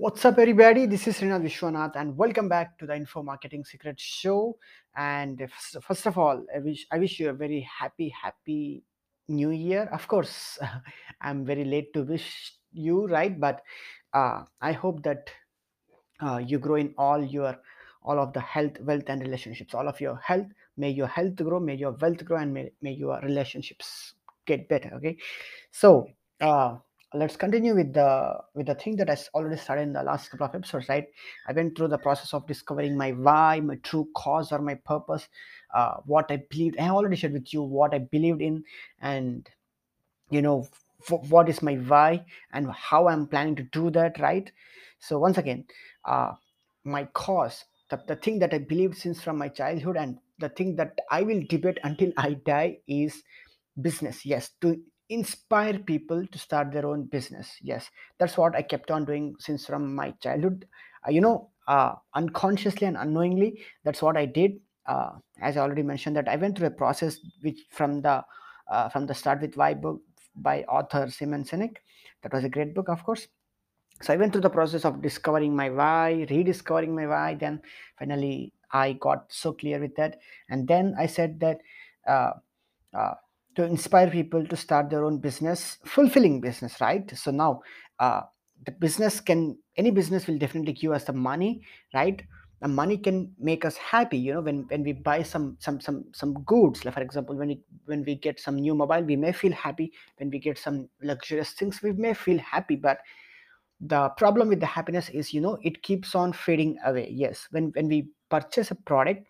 What's up, everybody? This is Srinath Vishwanath, and welcome back to the Info Marketing Secret Show. And first of all, I wish I wish you a very happy, happy New Year. Of course, I'm very late to wish you, right? But uh, I hope that uh, you grow in all your all of the health, wealth, and relationships. All of your health, may your health grow, may your wealth grow, and may, may your relationships get better. Okay, so. Uh, let's continue with the with the thing that I already started in the last couple of episodes, right? I went through the process of discovering my why, my true cause, or my purpose, uh, what I believed. I already shared with you what I believed in, and you know f- what is my why and how I'm planning to do that, right? So once again, uh, my cause, the, the thing that I believed since from my childhood, and the thing that I will debate until I die is business yes to inspire people to start their own business yes. That's what i kept on doing since from my childhood. Uh, you know uh, unconsciously and unknowingly that's what i did. Uh, as i already mentioned that i went through a process which from the uh, from the start with why book by author simon sinek. That was a great book of course. So i went through the process of discovering my why rediscovering my why. Then finally i got so clear with that. And then i said that uh, uh, to inspire people to start their own business fulfilling business right? So now uh, the business can any business will definitely give us the money right? The money can make us happy you know when when we buy some some some some goods. Like for example when it when we get some new mobile we may feel happy. When we get some luxurious things we may feel happy. But the problem with the happiness is you know it keeps on fading away. Yes when when we purchase a product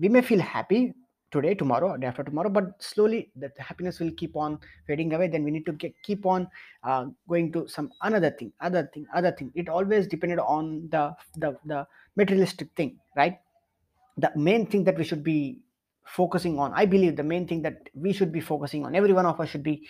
we may feel happy today tomorrow day after tomorrow but slowly that happiness will keep on fading away. Then we need to get, keep on uh, going to some another thing other thing other thing. It always depended on the the, the materialistic thing right? The main thing that we should be focusing on i believe the main thing that we should be focusing on every one of us should be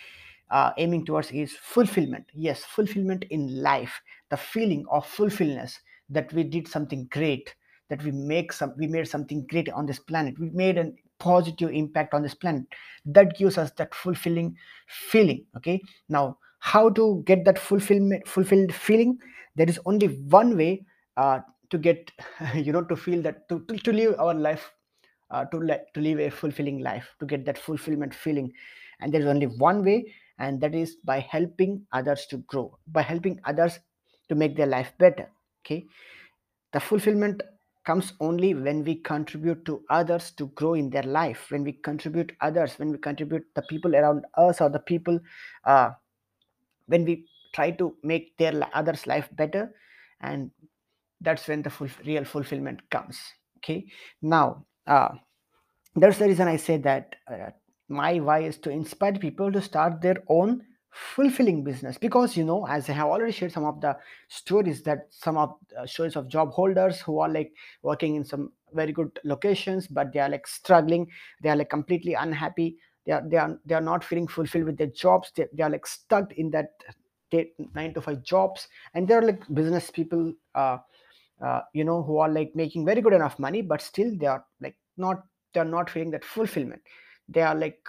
uh, aiming towards is fulfillment. Yes fulfillment in life the feeling of fulfillment that we did something great that we make some we made something great on this planet. We made a positive impact on this planet. That gives us that fulfilling feeling okay? Now how to get that fulfillment fulfilled feeling? There is only one way uh, to get you know to feel that to, to, to live our life uh, to let to live a fulfilling life to get that fulfillment feeling. And there is only one way and that is by helping others to grow by helping others to make their life better okay? The fulfillment comes only when we contribute to others to grow in their life when we contribute others when we contribute the people around us or the people uh, when we try to make their others life better and that's when the full, real fulfillment comes okay? Now uh, that's the reason i say that uh, my why is to inspire people to start their own fulfilling business. Because you know as i have already shared some of the stories that some of uh, stories of job holders who are like working in some very good locations but they are like struggling. They are like completely unhappy. They are they are they are not feeling fulfilled with their jobs. They, they are like stuck in that nine to five jobs. And they are like business people uh, uh, you know who are like making very good enough money but still they are like not they are not feeling that fulfillment. They are like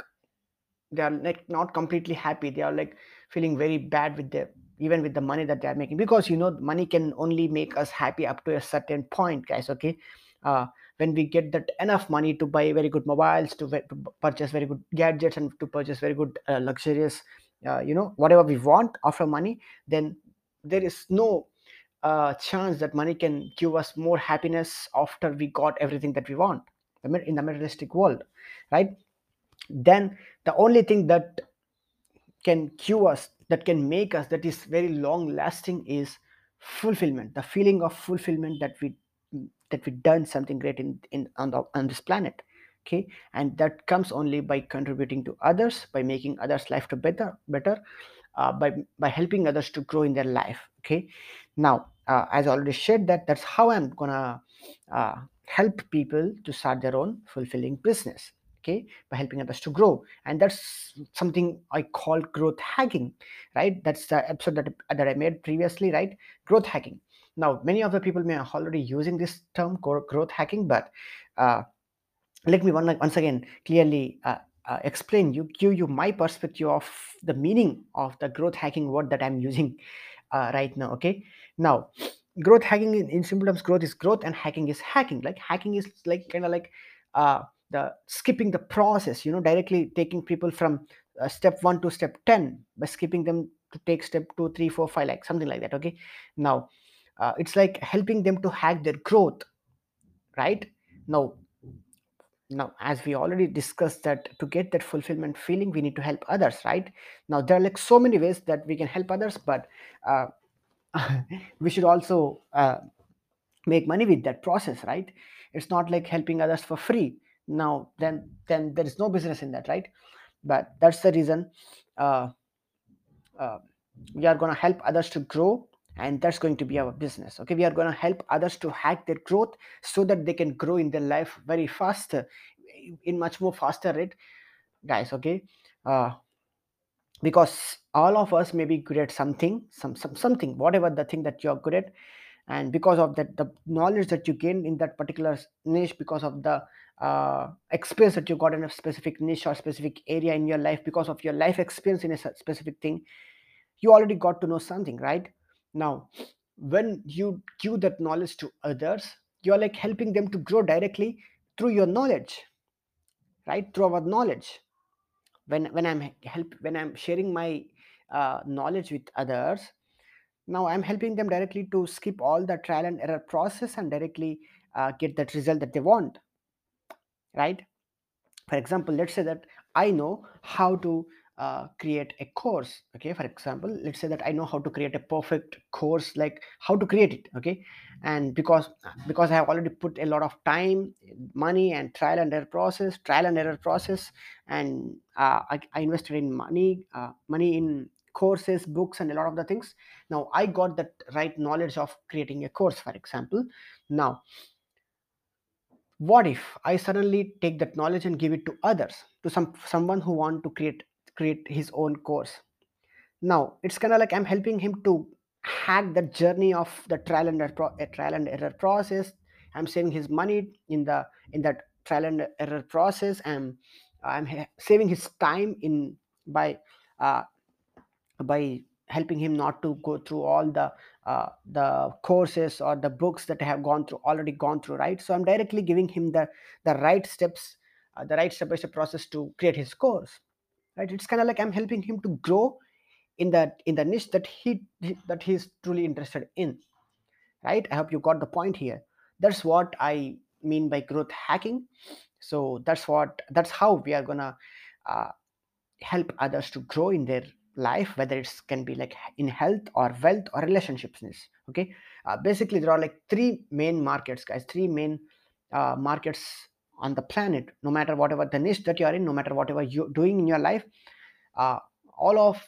they are like not completely happy. They are like feeling very bad with the even with the money that they are making. Because you know money can only make us happy up to a certain point guys okay? Uh, when we get that enough money to buy very good mobiles to, to purchase very good gadgets and to purchase very good uh, luxurious uh, you know whatever we want after money then there is no uh, chance that money can give us more happiness after we got everything that we want in the materialistic world right? Then the only thing that can cure us that can make us that is very long lasting is fulfillment the feeling of fulfillment that we that we've done something great in, in on, the, on this planet okay? And that comes only by contributing to others by making others life to better better uh, by by helping others to grow in their life okay? Now uh, as i already shared that that's how i'm gonna uh, help people to start their own fulfilling business okay by helping others to grow. And that's something i call growth hacking right? That's the episode that, that i made previously right? Growth hacking. Now many of the people may are already using this term gro- growth hacking but uh, let me one, once again clearly uh, uh, explain you give you my perspective of the meaning of the growth hacking word that i'm using uh, right now okay? Now growth hacking in, in simple terms growth is growth and hacking is hacking. Like hacking is like kind of like uh the skipping the process you know directly taking people from uh, step 1 to step 10 by skipping them to take step two, three, four, five, like something like that okay? Now uh, it's like helping them to hack their growth right? Now now as we already discussed that to get that fulfillment feeling we need to help others right? Now there are like so many ways that we can help others but uh, we should also uh, make money with that process right? It's not like helping others for free now then then there is no business in that right? But that's the reason uh, uh, we are going to help others to grow and that's going to be our business okay? We are going to help others to hack their growth so that they can grow in their life very fast in much more faster rate guys okay? Uh, because all of us may be good at something some, some something whatever the thing that you're good at and because of that the knowledge that you gain in that particular niche because of the uh, experience that you got in a specific niche or specific area in your life because of your life experience in a specific thing you already got to know something right? Now when you give that knowledge to others you're like helping them to grow directly through your knowledge right? Through our knowledge. When when i'm help when i'm sharing my uh, knowledge with others now i'm helping them directly to skip all the trial and error process and directly uh, get that result that they want right? For example let's say that i know how to uh, create a course okay? For example let's say that i know how to create a perfect course like how to create it okay? And because because i have already put a lot of time money and trial and error process trial and error process and uh, I, I invested in money uh, money in courses books and a lot of the things. Now i got that right knowledge of creating a course for example. Now what if i suddenly take that knowledge and give it to others to some someone who want to create create his own course? Now it's kind of like i'm helping him to hack the journey of the trial and error, pro- trial and error process. I'm saving his money in the in that trial and error process and i'm saving his time in by uh, by helping him not to go through all the uh, the courses or the books that I have gone through already gone through right? So i'm directly giving him the the right steps uh, the right step by step process to create his course right? It's kind of like i'm helping him to grow in that in the niche that he that he's truly interested in right? I hope you got the point here. That's what i mean by growth hacking. So that's what that's how we are gonna uh, help others to grow in their life whether it's can be like in health or wealth or relationships okay? Uh, basically there are like three main markets guys three main uh, markets on the planet. No matter whatever the niche that you are in no matter whatever you're doing in your life uh, all of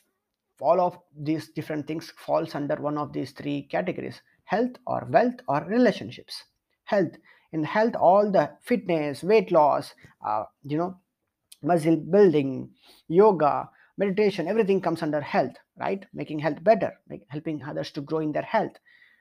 all of these different things falls under one of these three categories health or wealth or relationships. Health. In health all the fitness weight loss uh, you know muscle building yoga meditation everything comes under health right? Making health better helping others to grow in their health.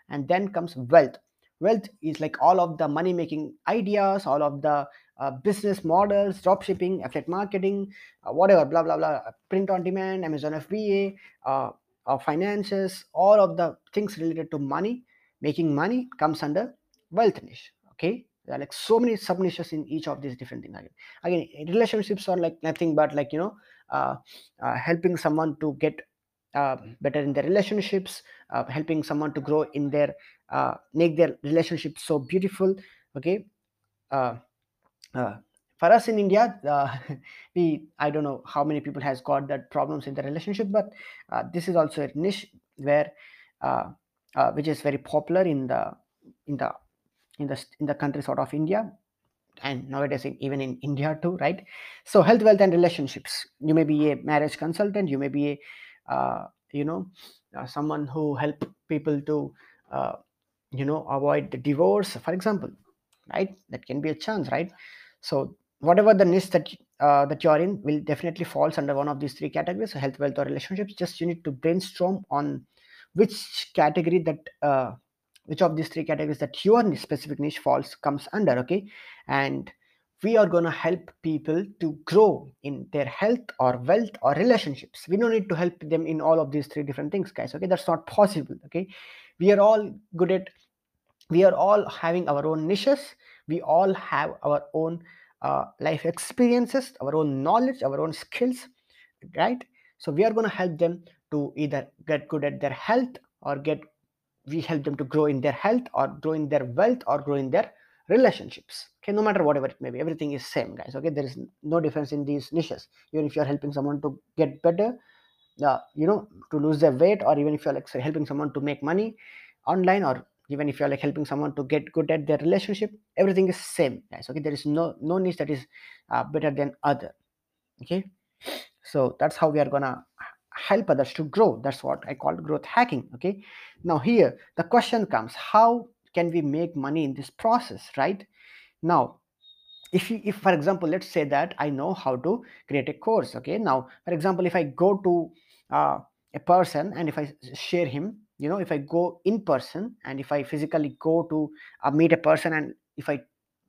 And then comes wealth. Wealth is like all of the money making ideas all of the uh, business models drop shipping affiliate marketing uh, whatever blah blah blah print on demand amazon fba uh, uh, finances all of the things related to money making money comes under wealth niche okay? There are like so many sub niches in each of these different things. Again relationships are like nothing but like you know helping someone to get uh, better in their relationships uh, helping someone to grow in their uh, make their relationship so beautiful okay? Uh, uh, for us in india uh, we i don't know how many people has got that problems in the relationship but uh, this is also a niche where uh, uh, which is very popular in the in the in the in the country sort of india and nowadays even in india too right? So health wealth and relationships. You may be a marriage consultant you may be a uh, you know uh, someone who help people to uh, you know avoid the divorce for example right? That can be a chance right? So whatever the niche that uh, that you're in will definitely falls under one of these three categories so health wealth or relationships. Just you need to brainstorm on which category that uh, which of these three categories that your specific niche falls comes under okay? And we are going to help people to grow in their health or wealth or relationships. We don't need to help them in all of these three different things guys okay? That's not possible okay? We are all good at we are all having our own niches. We all have our own uh, life experiences our own knowledge our own skills right? So we are going to help them to either get good at their health or get we help them to grow in their health or grow in their wealth or grow in their relationships. Okay no matter whatever it may be everything is same guys. Okay there is no difference in these niches. Even if you are helping someone to get better uh, you know to lose their weight or even if you're like say, helping someone to make money online or even if you're like helping someone to get good at their relationship everything is same guys. Okay there is no no niche that is uh, better than other. Okay so that's how we are gonna help others to grow. That's what i call growth hacking okay? Now here the question comes how can we make money in this process right? Now if you if for example let's say that i know how to create a course okay? Now for example if i go to uh, a person and if i share him you know if i go in person and if i physically go to uh, meet a person and if i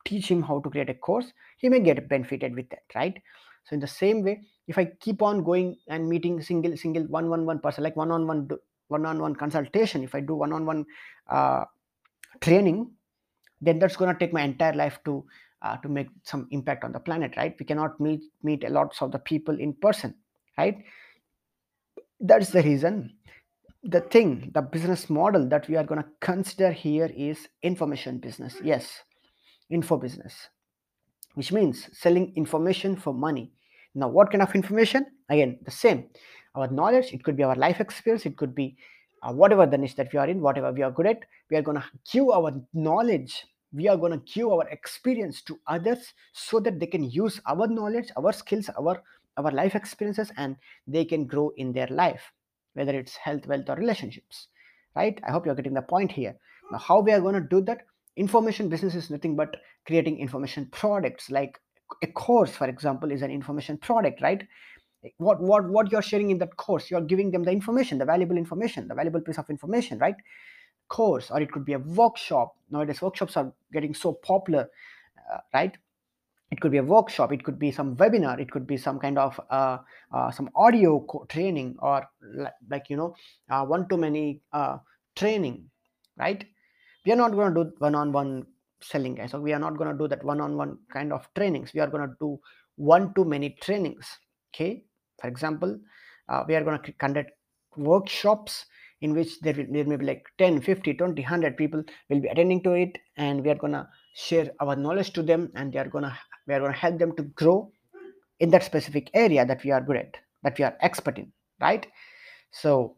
teach him how to create a course he may get benefited with that right so in the same way if i keep on going and meeting single single one one one person like one on one one on one consultation if i do one on one training then that's going to take my entire life to uh, to make some impact on the planet right? We cannot meet meet a lots of the people in person right? That's the reason. The thing the business model that we are going to consider here is information business. Yes info business which means selling information for money now what kind of information? Again the same. Our knowledge it could be our life experience it could be uh, whatever the niche that we are in whatever we are good at we are going to give our knowledge. We are going to give our experience to others so that they can use our knowledge our skills our our life experiences and they can grow in their life whether it's health wealth or relationships right? I hope you're getting the point here. Now how we are going to do that? Information business is nothing but creating information products like a course for example is an information product right? What what what you're sharing in that course you're giving them the information the valuable information the valuable piece of information right? Course or it could be a workshop. Nowadays workshops are getting so popular uh, right? It could be a workshop it could be some webinar it could be some kind of uh, uh, some audio training or like, like you know one to many uh, training right? We are not going to do one-on-one selling guys. So we are not going to do that one-on-one kind of trainings. We are going to do one to many trainings okay? For example uh, we are going to conduct workshops in which there, will, there may be like 10 50 20 100 people will be attending to it and we are going to share our knowledge to them and they are going to we are going to help them to grow in that specific area that we are good at that we are expert in right? So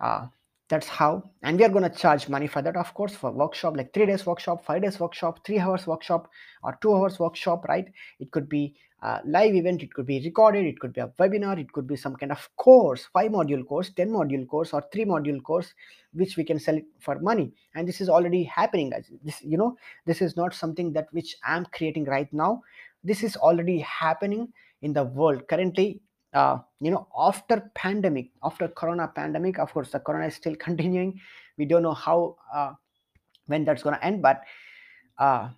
uh, that's how. And we are going to charge money for that of course for workshop like three days workshop five days workshop three hours workshop or two hours workshop right? It could be a live event it could be recorded it could be a webinar it could be some kind of course five module course 10 module course or three module course which we can sell it for money. And this is already happening guys. This you know this is not something that which i'm creating right now. This is already happening in the world. Currently uh, you know after pandemic after corona pandemic of course the corona is still continuing. We don't know how uh, when that's going to end but uh,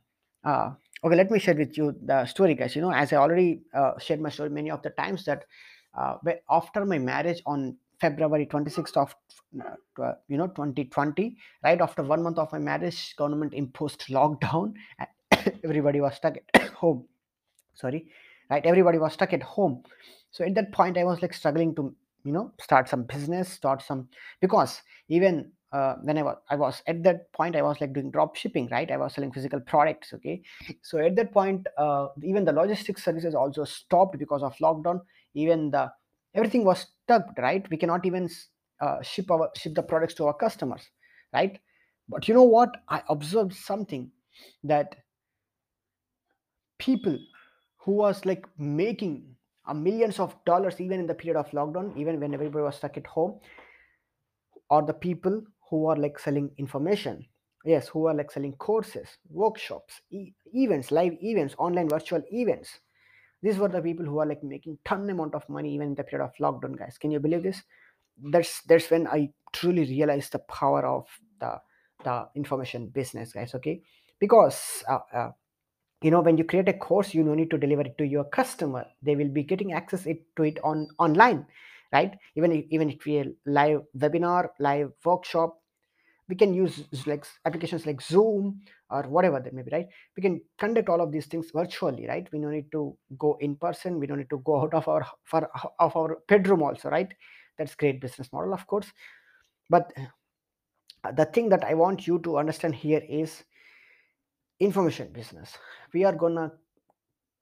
uh, okay let me share with you the story guys. You know as i already uh, shared my story many of the times that uh, after my marriage on february 26th of uh, you know 2020 right after one month of my marriage government imposed lockdown everybody was stuck at home. Sorry. Right? Everybody was stuck at home so at that point i was like struggling to you know start some business start some because even uh, when I was, I was at that point i was like doing drop shipping right? I was selling physical products okay? So at that point uh, even the logistics services also stopped because of lockdown. Even the everything was stuck right? We cannot even uh, ship our ship the products to our customers right? But you know what? I observed something that people who was like making a millions of dollars even in the period of lockdown even when everybody was stuck at home or the people who are like selling information. Yes who are like selling courses workshops e- events live events online virtual events. These were the people who are like making ton amount of money even in the period of lockdown guys. Can you believe this? That's that's when i truly realized the power of the the information business guys okay? Because uh, uh, you know when you create a course you no need to deliver it to your customer. They will be getting access it, to it on online right? Even even if we live webinar live workshop we can use like applications like zoom or whatever that may be right? We can conduct all of these things virtually right? We don't need to go in person. We don't need to go out of our for, of our bedroom also right? That's great business model of course. But the thing that i want you to understand here is information business. We are gonna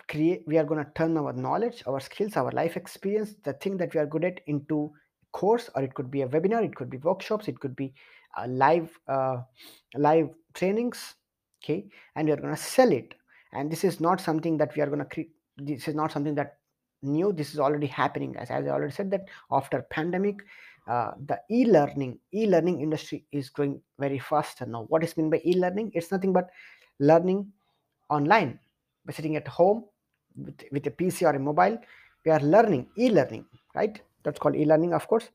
create we are to turn our knowledge our skills our life experience the thing that we are good at into course or it could be a webinar it could be workshops it could be uh, live uh, live trainings okay? And we are going to sell it. And this is not something that we are going to create this is not something that new this is already happening as, as i already said that after pandemic uh, the e-learning e-learning industry is growing very fast. And now what is meant by e-learning? It's nothing but learning online. By sitting at home with, with a pc or a mobile. We are learning e-learning right? That's called e-learning of course.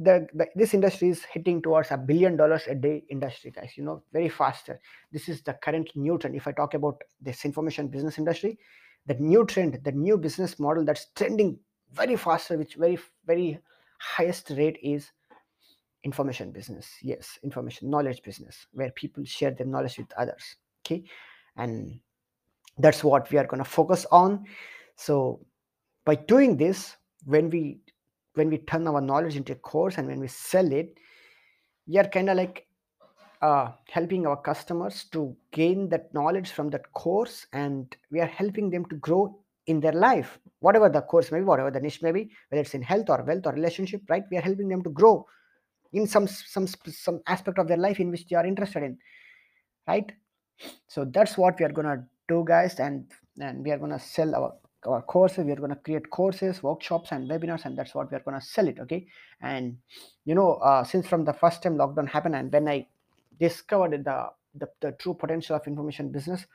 The, the, this industry is hitting towards a billion dollars a day industry guys you know very faster this is the current new trend. If i talk about this information business industry the new trend the new business model that's trending very faster which very very highest rate is information business yes information knowledge business where people share their knowledge with others okay? And that's what we are going to focus on. So by doing this when we when we turn our knowledge into a course and when we sell it we are kind of like uh, helping our customers to gain that knowledge from that course and we are helping them to grow in their life whatever the course may be whatever the niche may be whether it's in health or wealth or relationship right? We are helping them to grow in some some some aspect of their life in which they are interested in right? So that's what we are gonna do guys and and we are gonna sell our our courses we are going to create courses workshops and webinars and that's what we are going to sell it okay? And you know uh, since from the first time lockdown happened and when i discovered the, the the true potential of information business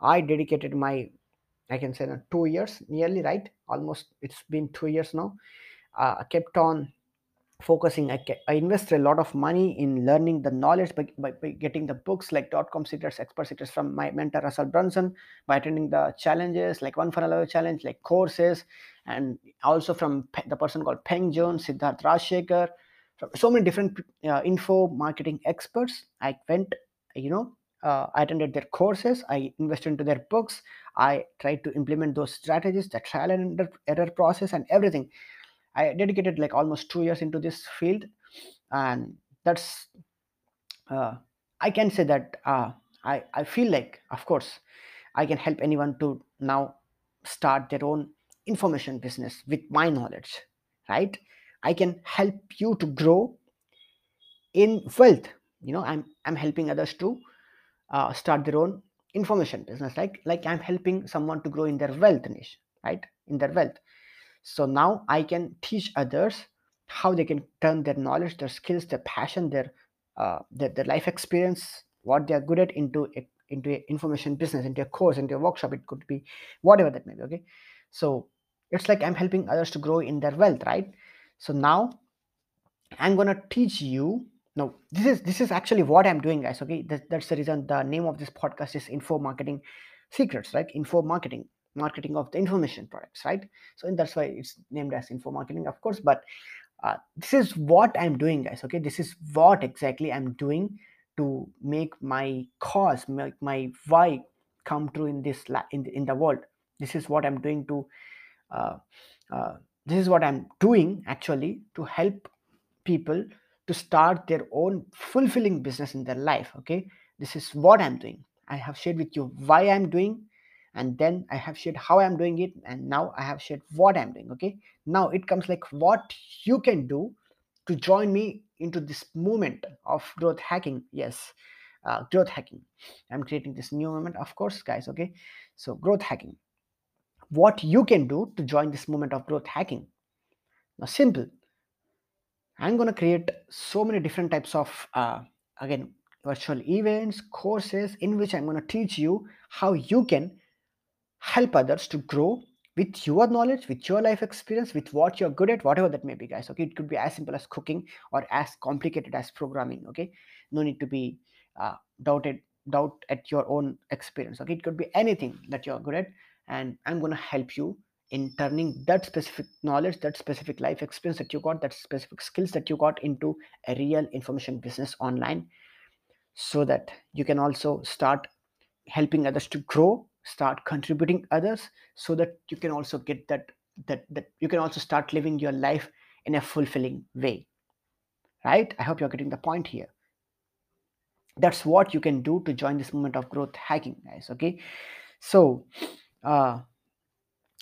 i dedicated my i can say two years nearly right? Almost it's been two years now. Uh, i kept on focusing I, I invested a lot of money in learning the knowledge by, by, by getting the books like dot com secrets expert secrets from my mentor russell brunson by attending the challenges like one funnel away challenge like courses and also from the person called peng joon siddharth rajsekar so many different uh, info marketing experts i went you know uh, I attended their courses. I invested into their books. I tried to implement those strategies, the trial and error process, and everything. I dedicated like almost two years into this field, and that's uh, I can say that uh, I I feel like of course I can help anyone to now start their own information business with my knowledge, right? I can help you to grow in wealth. You know, I'm I'm helping others to uh, start their own information business, like like I'm helping someone to grow in their wealth niche, right? In their wealth so now i can teach others how they can turn their knowledge their skills their passion their uh, their, their life experience what they are good at into a, into a information business into a course into a workshop it could be whatever that may be okay? So it's like i'm helping others to grow in their wealth right? So now i'm to teach you no this is this is actually what i'm doing guys okay? That, that's the reason the name of this podcast is info marketing secrets right? Info marketing marketing of the information products right? So that's why it's named as info marketing of course but uh, this is what i'm doing guys okay? This is what exactly i'm doing to make my cause make my why come true in this in the, in the world. This is what i'm doing to uh, uh, this is what i'm doing actually to help people to start their own fulfilling business in their life okay? This is what i'm doing. I have shared with you why i'm doing and then i have shared how i'm doing it and now i have shared what i'm doing okay? Now it comes like what you can do to join me into this movement of growth hacking. Yes uh, growth hacking. I'm creating this new movement of course guys okay? So growth hacking. What you can do to join this movement of growth hacking. Now simple. I'm going to create so many different types of uh, again virtual events courses in which i'm going to teach you how you can help others to grow with your knowledge with your life experience with what you're good at whatever that may be guys okay? It could be as simple as cooking or as complicated as programming okay? No need to be uh, doubted doubt at your own experience okay? It could be anything that you're good at and i'm to help you in turning that specific knowledge that specific life experience that you got that specific skills that you got into a real information business online so that you can also start helping others to grow start contributing others so that you can also get that that that you can also start living your life in a fulfilling way right? I hope you're getting the point here. That's what you can do to join this movement of growth hacking guys okay? So uh,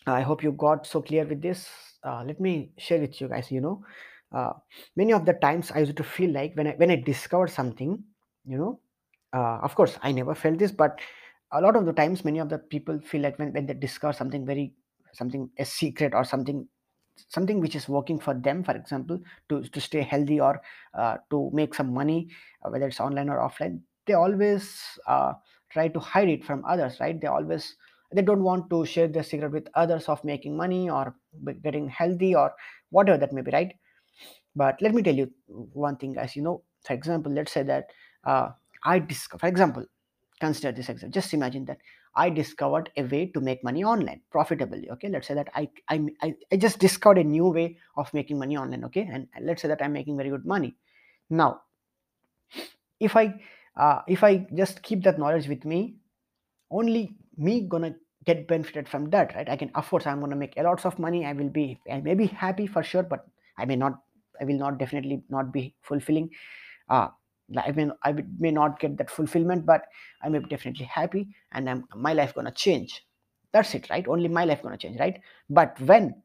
i hope you got so clear with this. Uh, let me share with you guys you know uh, many of the times i used to feel like when i when i discovered something you know uh, of course i never felt this but a lot of the times many of the people feel like when, when they discover something very something a secret or something something which is working for them for example to, to stay healthy or uh, to make some money uh, whether it's online or offline they always uh, try to hide it from others right? They always they don't want to share their secret with others of making money or getting healthy or whatever that may be right? But let me tell you one thing as you know. For example let's say that uh, i discover for example consider this example just imagine that. I discovered a way to make money online profitably okay? Let's say that i i, I, just discovered a new way of making money online okay? And let's say that i'm making very good money. Now if i uh, if i just keep that knowledge with me only me gonna get benefited from that right? I can of course i'm gonna make a lots of money. I will be i may be happy for sure but i may not i will not definitely not be fulfilling uh, I mean, I may not get that fulfillment, but I may be definitely happy, and I'm, my life gonna change. That's it, right? Only my life gonna change, right? But when,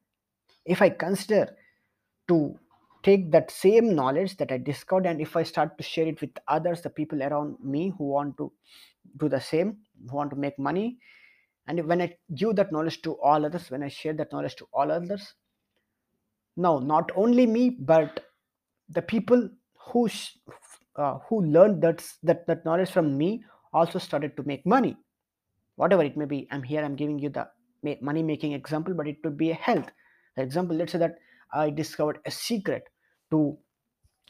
if I consider to take that same knowledge that I discovered, and if I start to share it with others, the people around me who want to do the same, who want to make money, and when I give that knowledge to all others, when I share that knowledge to all others, no, not only me, but the people who uh, who learned that, that that knowledge from me also started to make money. Whatever it may be i'm here i'm giving you the money making example but it could be a health. For example let's say that i discovered a secret to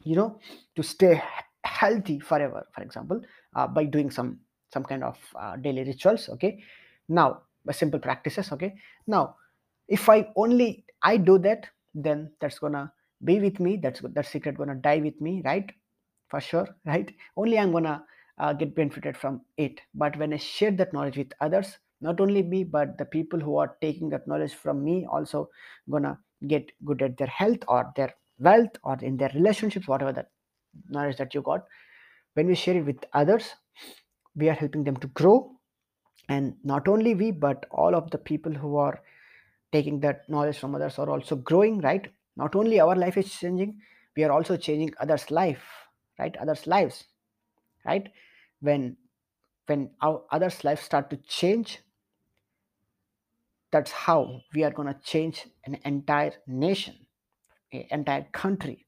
you know to stay healthy forever for example uh, by doing some some kind of uh, daily rituals okay? Now by simple practices okay? Now if i only i do that then that's gonna be with me that's that secret gonna die with me right for sure right? Only i'm gonna uh, get benefited from it. But when i share that knowledge with others not only me but the people who are taking that knowledge from me also gonna get good at their health or their wealth or in their relationships whatever that knowledge that you got. When we share it with others we are helping them to grow. And not only we but all of the people who are taking that knowledge from others are also growing right? Not only our life is changing we are also changing others life right others lives right? When when our others lives start to change that's how we are going to change an entire nation an entire country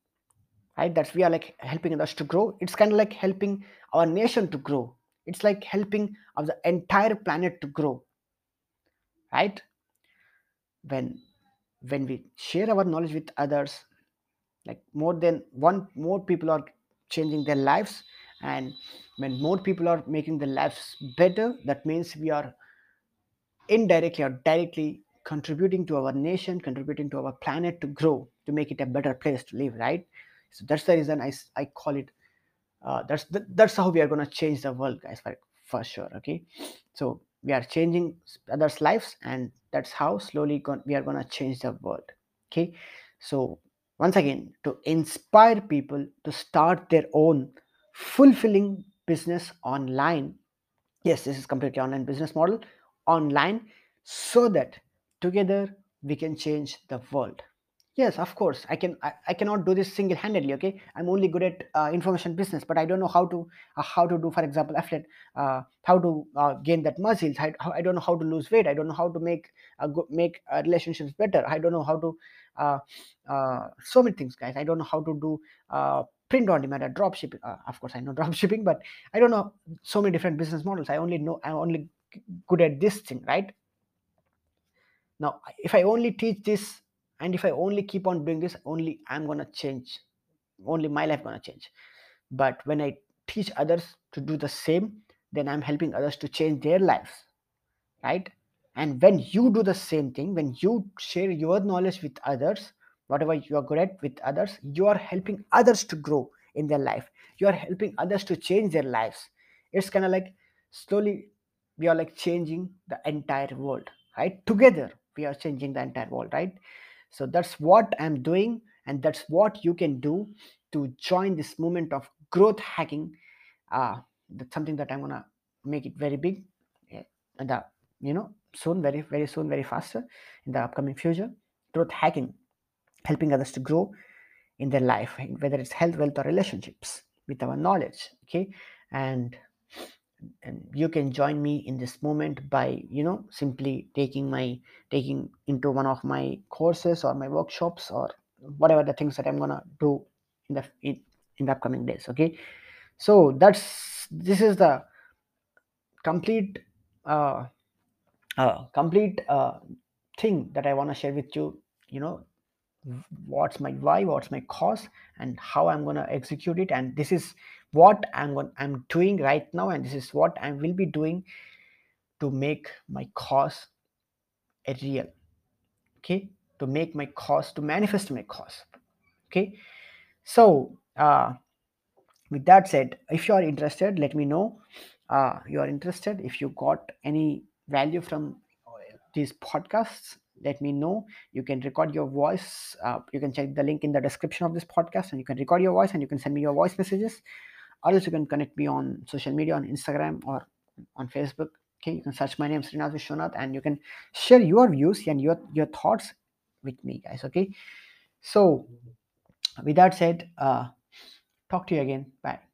right? That's we are like helping others to grow. It's kind of like helping our nation to grow. It's like helping of the entire planet to grow right? When when we share our knowledge with others like more than one more people are changing their lives. And when more people are making their lives better that means we are indirectly or directly contributing to our nation contributing to our planet to grow to make it a better place to live right? So that's the reason i, I call it uh, that's that's how we are going to change the world guys for, for sure okay? So we are changing others lives and that's how slowly we are going to change the world okay? So once again to inspire people to start their own fulfilling business online. Yes this is completely online business model online so that together we can change the world yes of course. I can i, I cannot do this single-handedly okay? I'm only good at uh, information business but i don't know how to uh, how to do for example affiliate uh, how to uh, gain that muscles. I, I don't know how to lose weight. I don't know how to make uh, make uh, relationships better. I don't know how to uh, uh, so many things guys. I don't know how to do uh, print on demand drop shipping. Uh, of course i know drop shipping but i don't know so many different business models. I only know i'm only good at this thing right? Now if i only teach this and if i only keep on doing this only i'm gonna change. Only my life gonna change. But when i teach others to do the same then i'm helping others to change their lives right? And when you do the same thing when you share your knowledge with others whatever you are good at with others you are helping others to grow in their life. You are helping others to change their lives. It's kind of like slowly we are like changing the entire world right? Together we are changing the entire world right so that's what i'm doing and that's what you can do to join this movement of growth hacking. Uh that's something that i'm gonna make it very big and uh, you know soon very very soon very faster in the upcoming future. Growth hacking helping others to grow in their life whether it's health wealth or relationships with our knowledge okay? And and you can join me in this moment by you know simply taking my taking into one of my courses or my workshops or whatever the things that i'm gonna do in the in, in the upcoming days okay? So that's this is the complete uh, uh complete uh thing that i want to share with you you know what's my why what's my cause and how i'm going to execute it. And this is what i'm going i'm doing right now and this is what i will be doing to make my cause a real okay? To make my cause to manifest my cause okay? So uh with that said if you are interested let me know. Uh you are interested if you got any value from these podcasts let me know. You can record your voice uh, you can check the link in the description of this podcast and you can record your voice and you can send me your voice messages. Or else you can connect me on social media on instagram or on facebook. Okay you can search my name srinath vishwanath and you can share your views and your your thoughts with me guys okay? So with that said uh talk to you again. Bye